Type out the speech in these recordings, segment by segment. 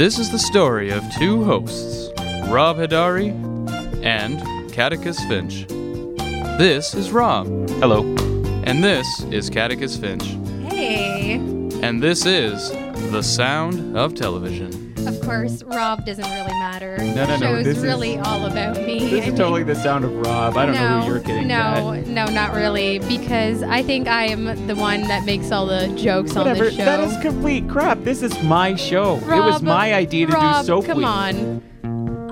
This is the story of two hosts, Rob Hadari and Catechus Finch. This is Rob, Hello. and this is Catechus Finch, Hey. and this is The Sound of Television. Of course, Rob doesn't really matter. No, no, no, The show's this is- really all about me. This I is mean, totally the sound of Rob. I don't no, know who you're kidding No, at. no, not really. Because I think I am the one that makes all the jokes on Whatever. the show. That is complete crap. This is my show. it was my idea to Rob, do soap Come on.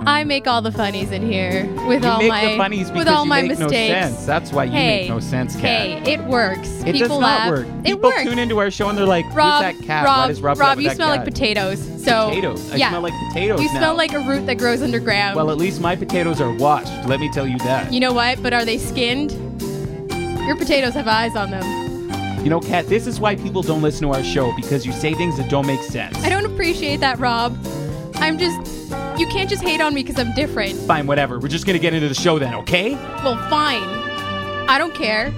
I make all the funnies in here with You all make my the funnies because with all you my make mistakes. no sense. That's why you hey, make no sense, Cat. Hey, it works. it People does laugh. not work. It People works. tune into our show and they're like, Rob, "Who's that cat? Rob, Rob, Rob, you smell cat?" like potatoes. So Potatoes. I yeah, smell like potatoes you now. smell like a root that grows underground. Well, at least my potatoes are washed. Let me tell you that. You know what? But are they skinned? Your potatoes have eyes on them. You know, Cat, this is why people don't listen to our show because you say things that don't make sense. I don't appreciate that, Rob. I'm just. You can't just hate on me because I'm different. Fine, whatever. We're just gonna get into the show then, okay? Well, fine. I don't care.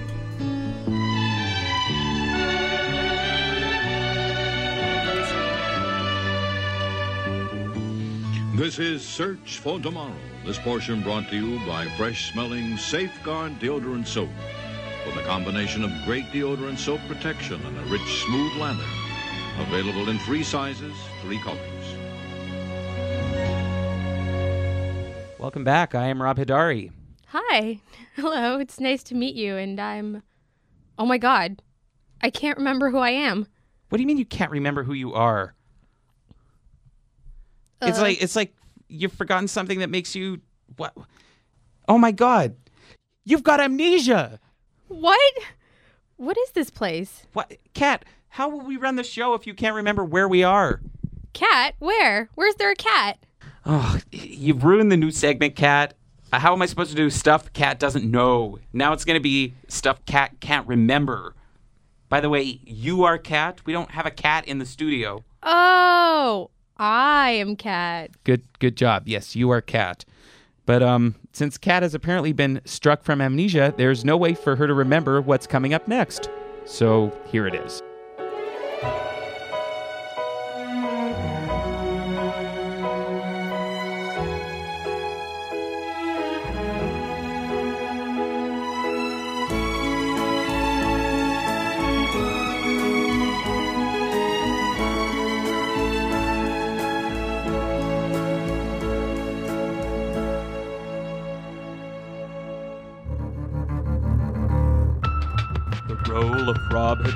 This is Search for Tomorrow. This portion brought to you by fresh smelling Safeguard Deodorant Soap. With a combination of great deodorant soap protection and a rich, smooth lather. Available in three sizes, three colors. Welcome back. I am Rob Hidari. Hi. Hello. It's nice to meet you, and I'm. Oh my god. I can't remember who I am. What do you mean you can't remember who you are? it's Uh, like it's like you've forgotten something that makes you what? Oh my god. You've got amnesia. What? What is this place? What cat, how will we run the show if you can't remember where we are? Cat? Where? Where's there a cat? Oh, you've ruined the new segment, Cat. Uh, How am I supposed to do stuff Cat doesn't know? Now it's going to be stuff Cat can't remember. By the way, you are Cat. We don't have a cat in the studio. Oh, I am Cat. Good good job. Yes, you are Cat. But um since Cat has apparently been struck from amnesia, there's no way for her to remember what's coming up next. So, here it is.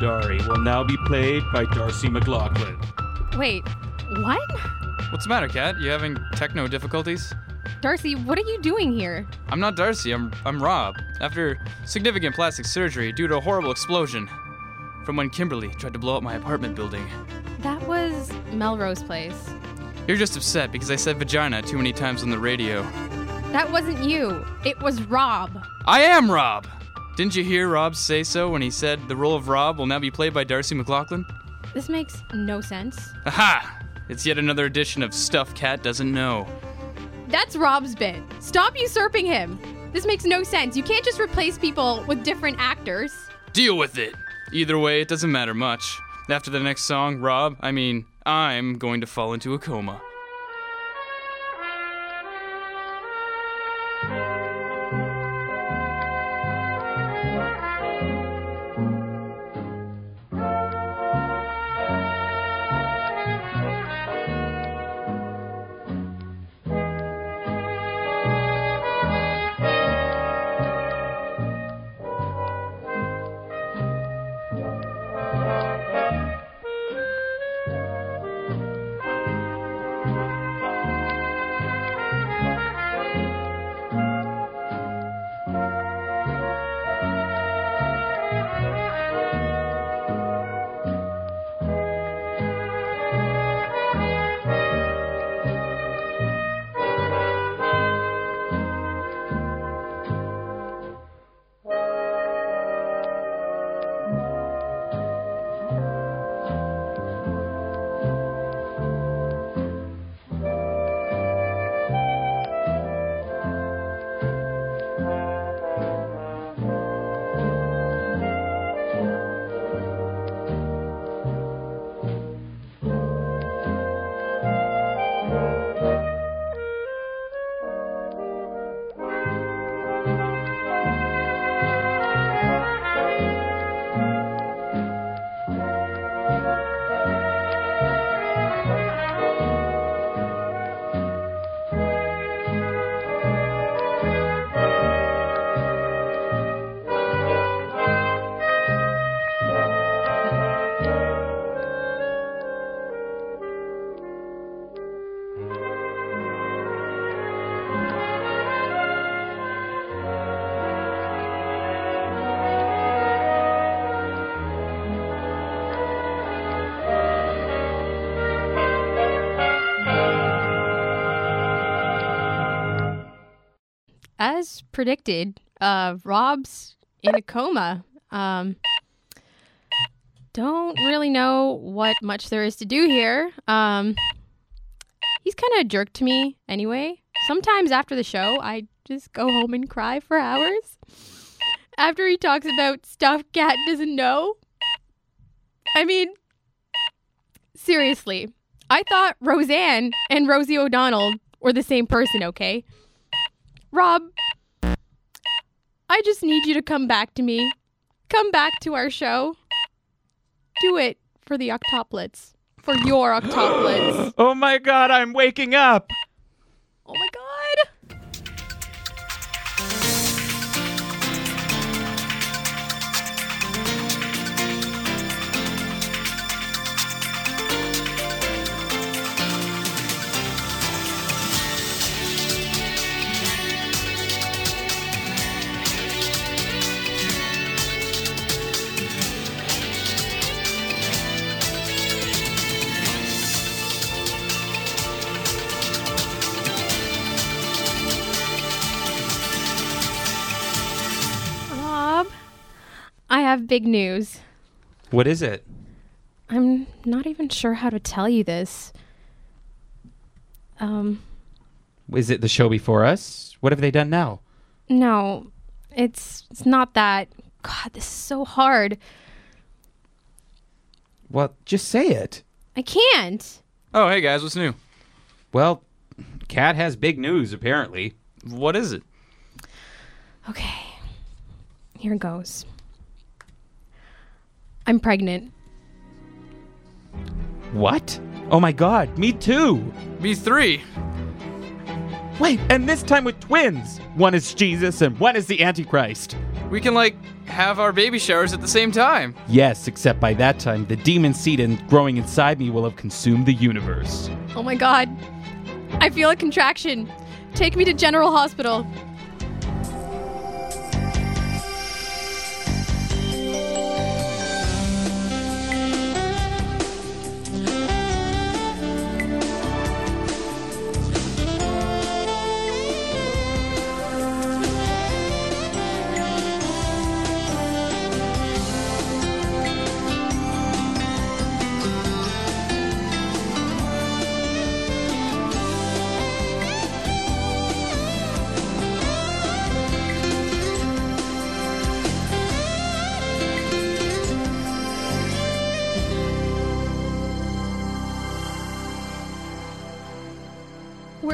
Rob Hadari will now be played by Darcy McLaughlin. Wait, what? What's the matter, Kat? You having techno difficulties? Darcy, what are you doing here? I'm not Darcy, I'm, I'm Rob. After significant plastic surgery due to a horrible explosion from when Kimberly tried to blow up my apartment building. That was Melrose Place. You're just upset because I said vagina too many times on the radio. That wasn't you. It was Rob. I am Rob! Didn't you hear Rob say so when he said the role of Rob will now be played by Darcy McLaughlin? This makes no sense. Aha! It's yet another edition of Stuff Cat Doesn't Know. That's Rob's bit. Stop usurping him. This makes no sense. You can't just replace people with different actors. Deal with it! Either way, it doesn't matter much. After the next song, Rob, I mean, I'm going to fall into a coma. As predicted, uh, Rob's in a coma. Um, don't really know what much there is to do here. Um, he's kind of a jerk to me anyway. Sometimes after the show, I just go home and cry for hours. After he talks about stuff Cat doesn't know. I mean, seriously, I thought Roseanne and Rosie O'Donnell were the same person, okay? Rob, I just need you to come back to me. Come back to our show. Do it for the octuplets. For your octuplets. Oh my god, I'm waking up! Have big news. What is it? I'm not even sure how to tell you this. Um, Is it the show before us? What have they done now? no. It's it's not that. God, this is so hard. Well, just say it. I can't. Oh, hey guys, what's new? Well, Cat has big news, apparently. What is it? Okay. Here goes. I'm pregnant. What? Oh my god, me too! Me three! Wait, and this time with twins! One is Jesus and one is the Antichrist. We can, like, have our baby showers at the same time. Yes, except by that time, the demon seed and growing inside me will have consumed the universe. Oh my god. I feel a contraction. Take me to General Hospital.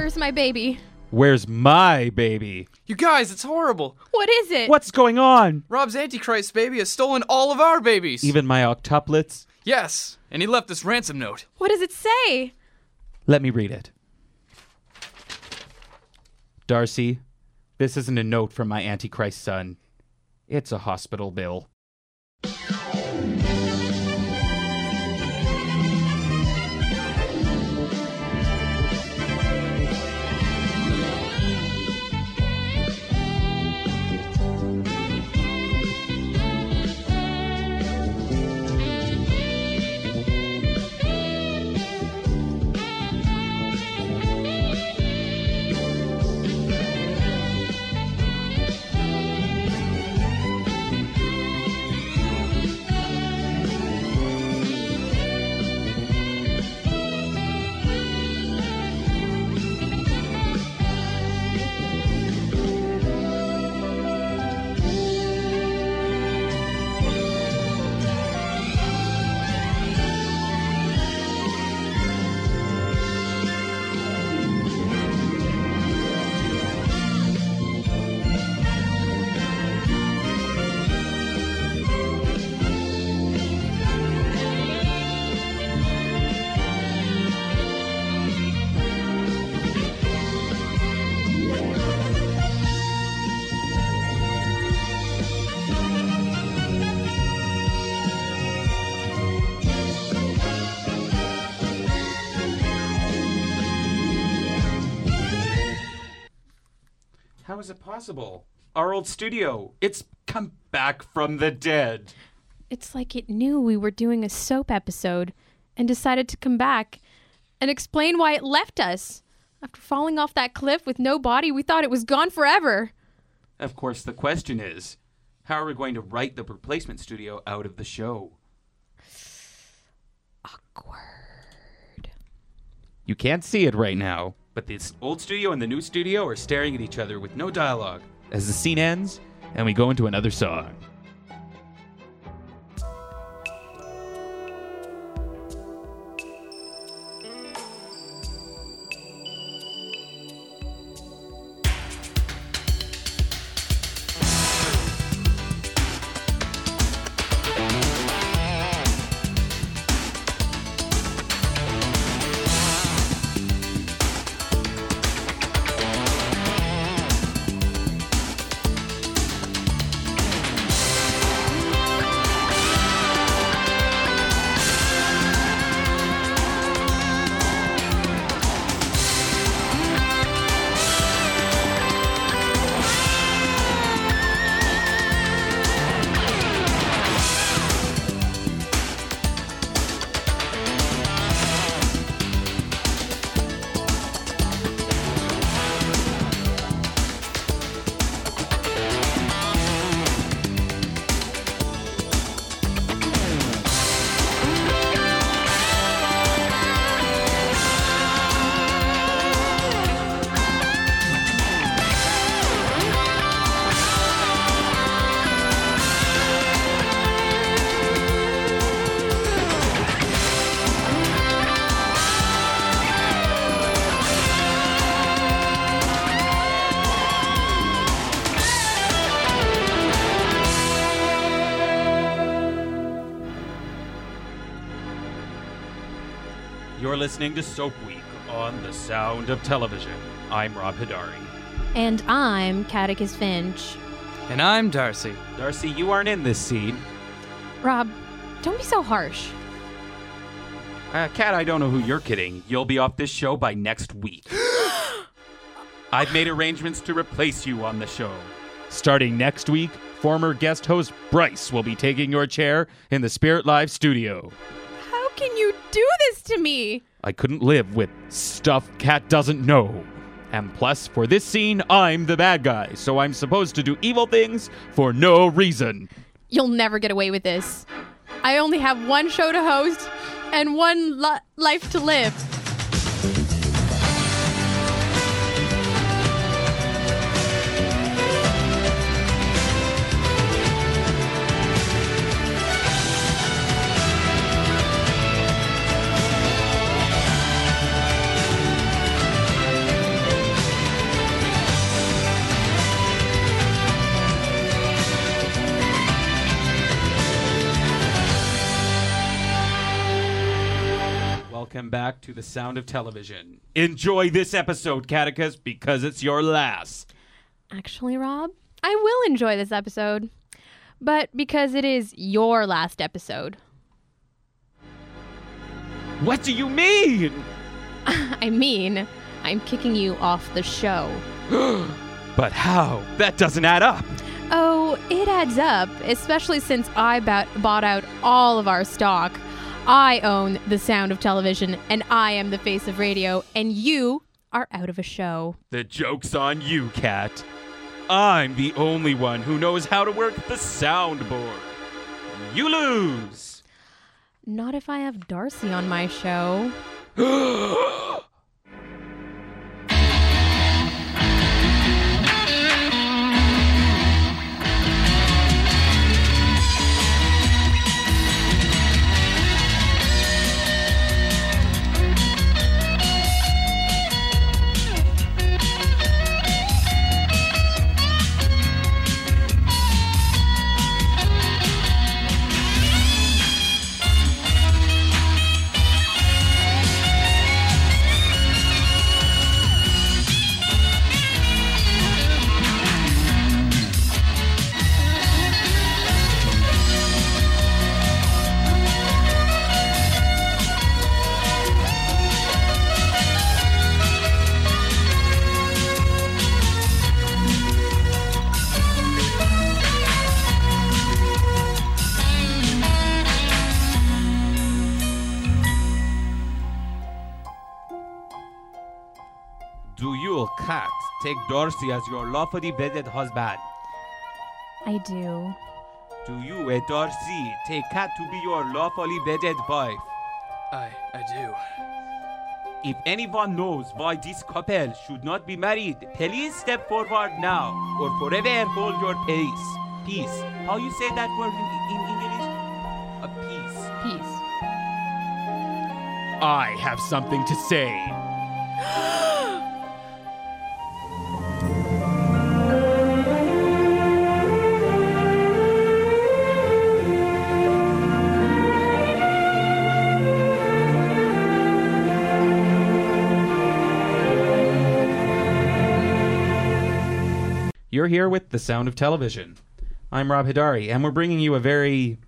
Where's my baby? Where's my baby? You guys, it's horrible. What is it? What's going on? Rob's Antichrist baby has stolen all of our babies. Even my octuplets? Yes, and he left this ransom note. What does it say? Let me read it. Darcy, this isn't a note from my Antichrist son. It's a hospital bill. How is it possible? Our old studio, it's come back from the dead. It's like it knew we were doing a soap episode and decided to come back and explain why it left us. After falling off that cliff with no body, we thought it was gone forever. Of course, the question is how are we going to write the replacement studio out of the show? Awkward. You can't see it right now, but this old studio and the new studio are staring at each other with no dialogue. As the scene ends, and we go into another song. Listening to Soap Week on the Sound of Television. I'm Rob Hidari. And I'm Catechus Finch. And I'm Darcy. Darcy, you aren't in this scene. Rob, don't be so harsh. Uh, Kat, I don't know who you're kidding. You'll be off this show by next week. I've made arrangements to replace you on the show. Starting next week, former guest host Bryce will be taking your chair in the Spirit Live studio. How can you do this to me? I couldn't live with stuff Cat doesn't know. And plus, for this scene, I'm the bad guy, so I'm supposed to do evil things for no reason. You'll never get away with this. I only have one show to host and one li- life to live. Welcome back to the Sound of Television. Enjoy this episode, Catechus, because it's your last. Actually, Rob, I will enjoy this episode. But because it is your last episode. What do you mean? I mean, I'm kicking you off the show. But how? That doesn't add up. Oh, it adds up, especially since I bought, bought out all of our stock. I own the sound of television, and I am the face of radio, and you are out of a show. The joke's on you, Cat. I'm the only one who knows how to work the soundboard. You lose. Not if I have Darcy on my show. take Dorsey as your lawfully wedded husband I do. Do you, a Dorsey, take Cat to be your lawfully wedded wife? I I do. If anyone knows why this couple should not be married, please step forward now or forever hold your peace. Peace. How you say that word in, in English? A peace. Peace. I have something to say. here with The Sound of Television. I'm Rob Hidari, and we're bringing you a very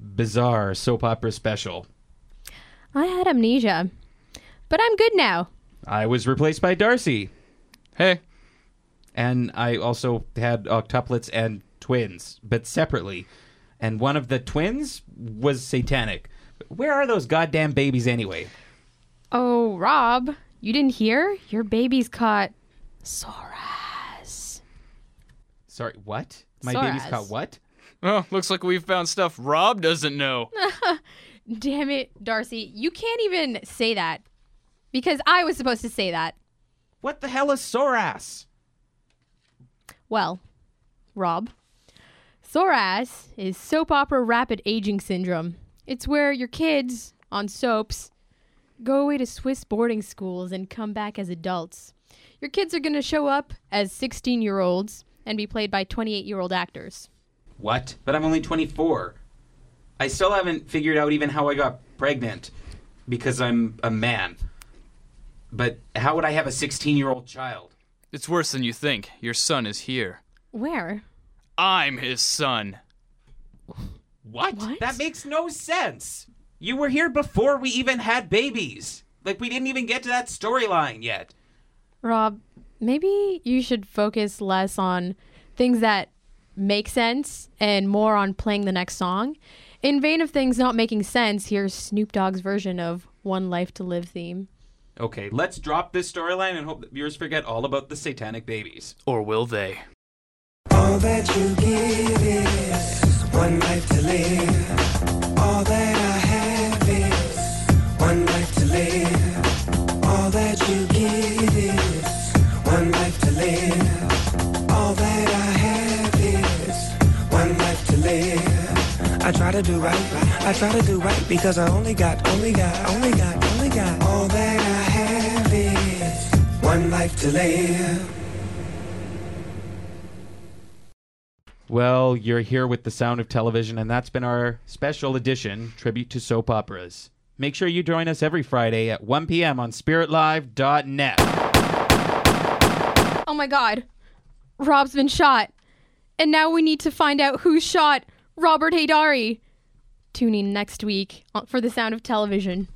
bizarre soap opera special. I had amnesia. But I'm good now. I was replaced by Darcy, Hey, and I also had octuplets and twins, but separately. And one of the twins was satanic. Where are those goddamn babies anyway? Oh, Rob, you didn't hear? Your baby's caught Soras. Sorry, what? My baby's Soras. caught what? oh, looks like we've found stuff Rob doesn't know. Damn it, Darcy. You can't even say that. Because I was supposed to say that. What the hell is Soras? Well, Rob, Soras is soap opera rapid aging syndrome. It's where your kids on soaps go away to Swiss boarding schools and come back as adults. Your kids are going to show up as 16 year olds and be played by 28 year old actors. What? But I'm only 24. I still haven't figured out even how I got pregnant because I'm a man. But how would I have a 16 year old child? It's worse than you think. Your son is here. Where? I'm his son. What? What? That makes no sense. You were here before we even had babies. Like, we didn't even get to that storyline yet. Rob, maybe you should focus less on things that make sense and more on playing the next song. In vein of things not making sense, here's Snoop Dogg's version of One Life to Live theme. Okay, let's drop this storyline and hope that viewers forget all about the satanic babies. Or will they? All that you give is one life to live. All that I have is one life to live. I try to do right, I try to do right because I only got, only got, only got, only got. All that I have is one life to live. Well, you're here with the sound of television, and that's been our special edition tribute to soap operas. Make sure you join us every Friday at 1 p.m. on spiritlive.net. Oh my god. Rob's been shot. And now we need to find out who shot Robert Haydari. Tune in next week for the sound of television.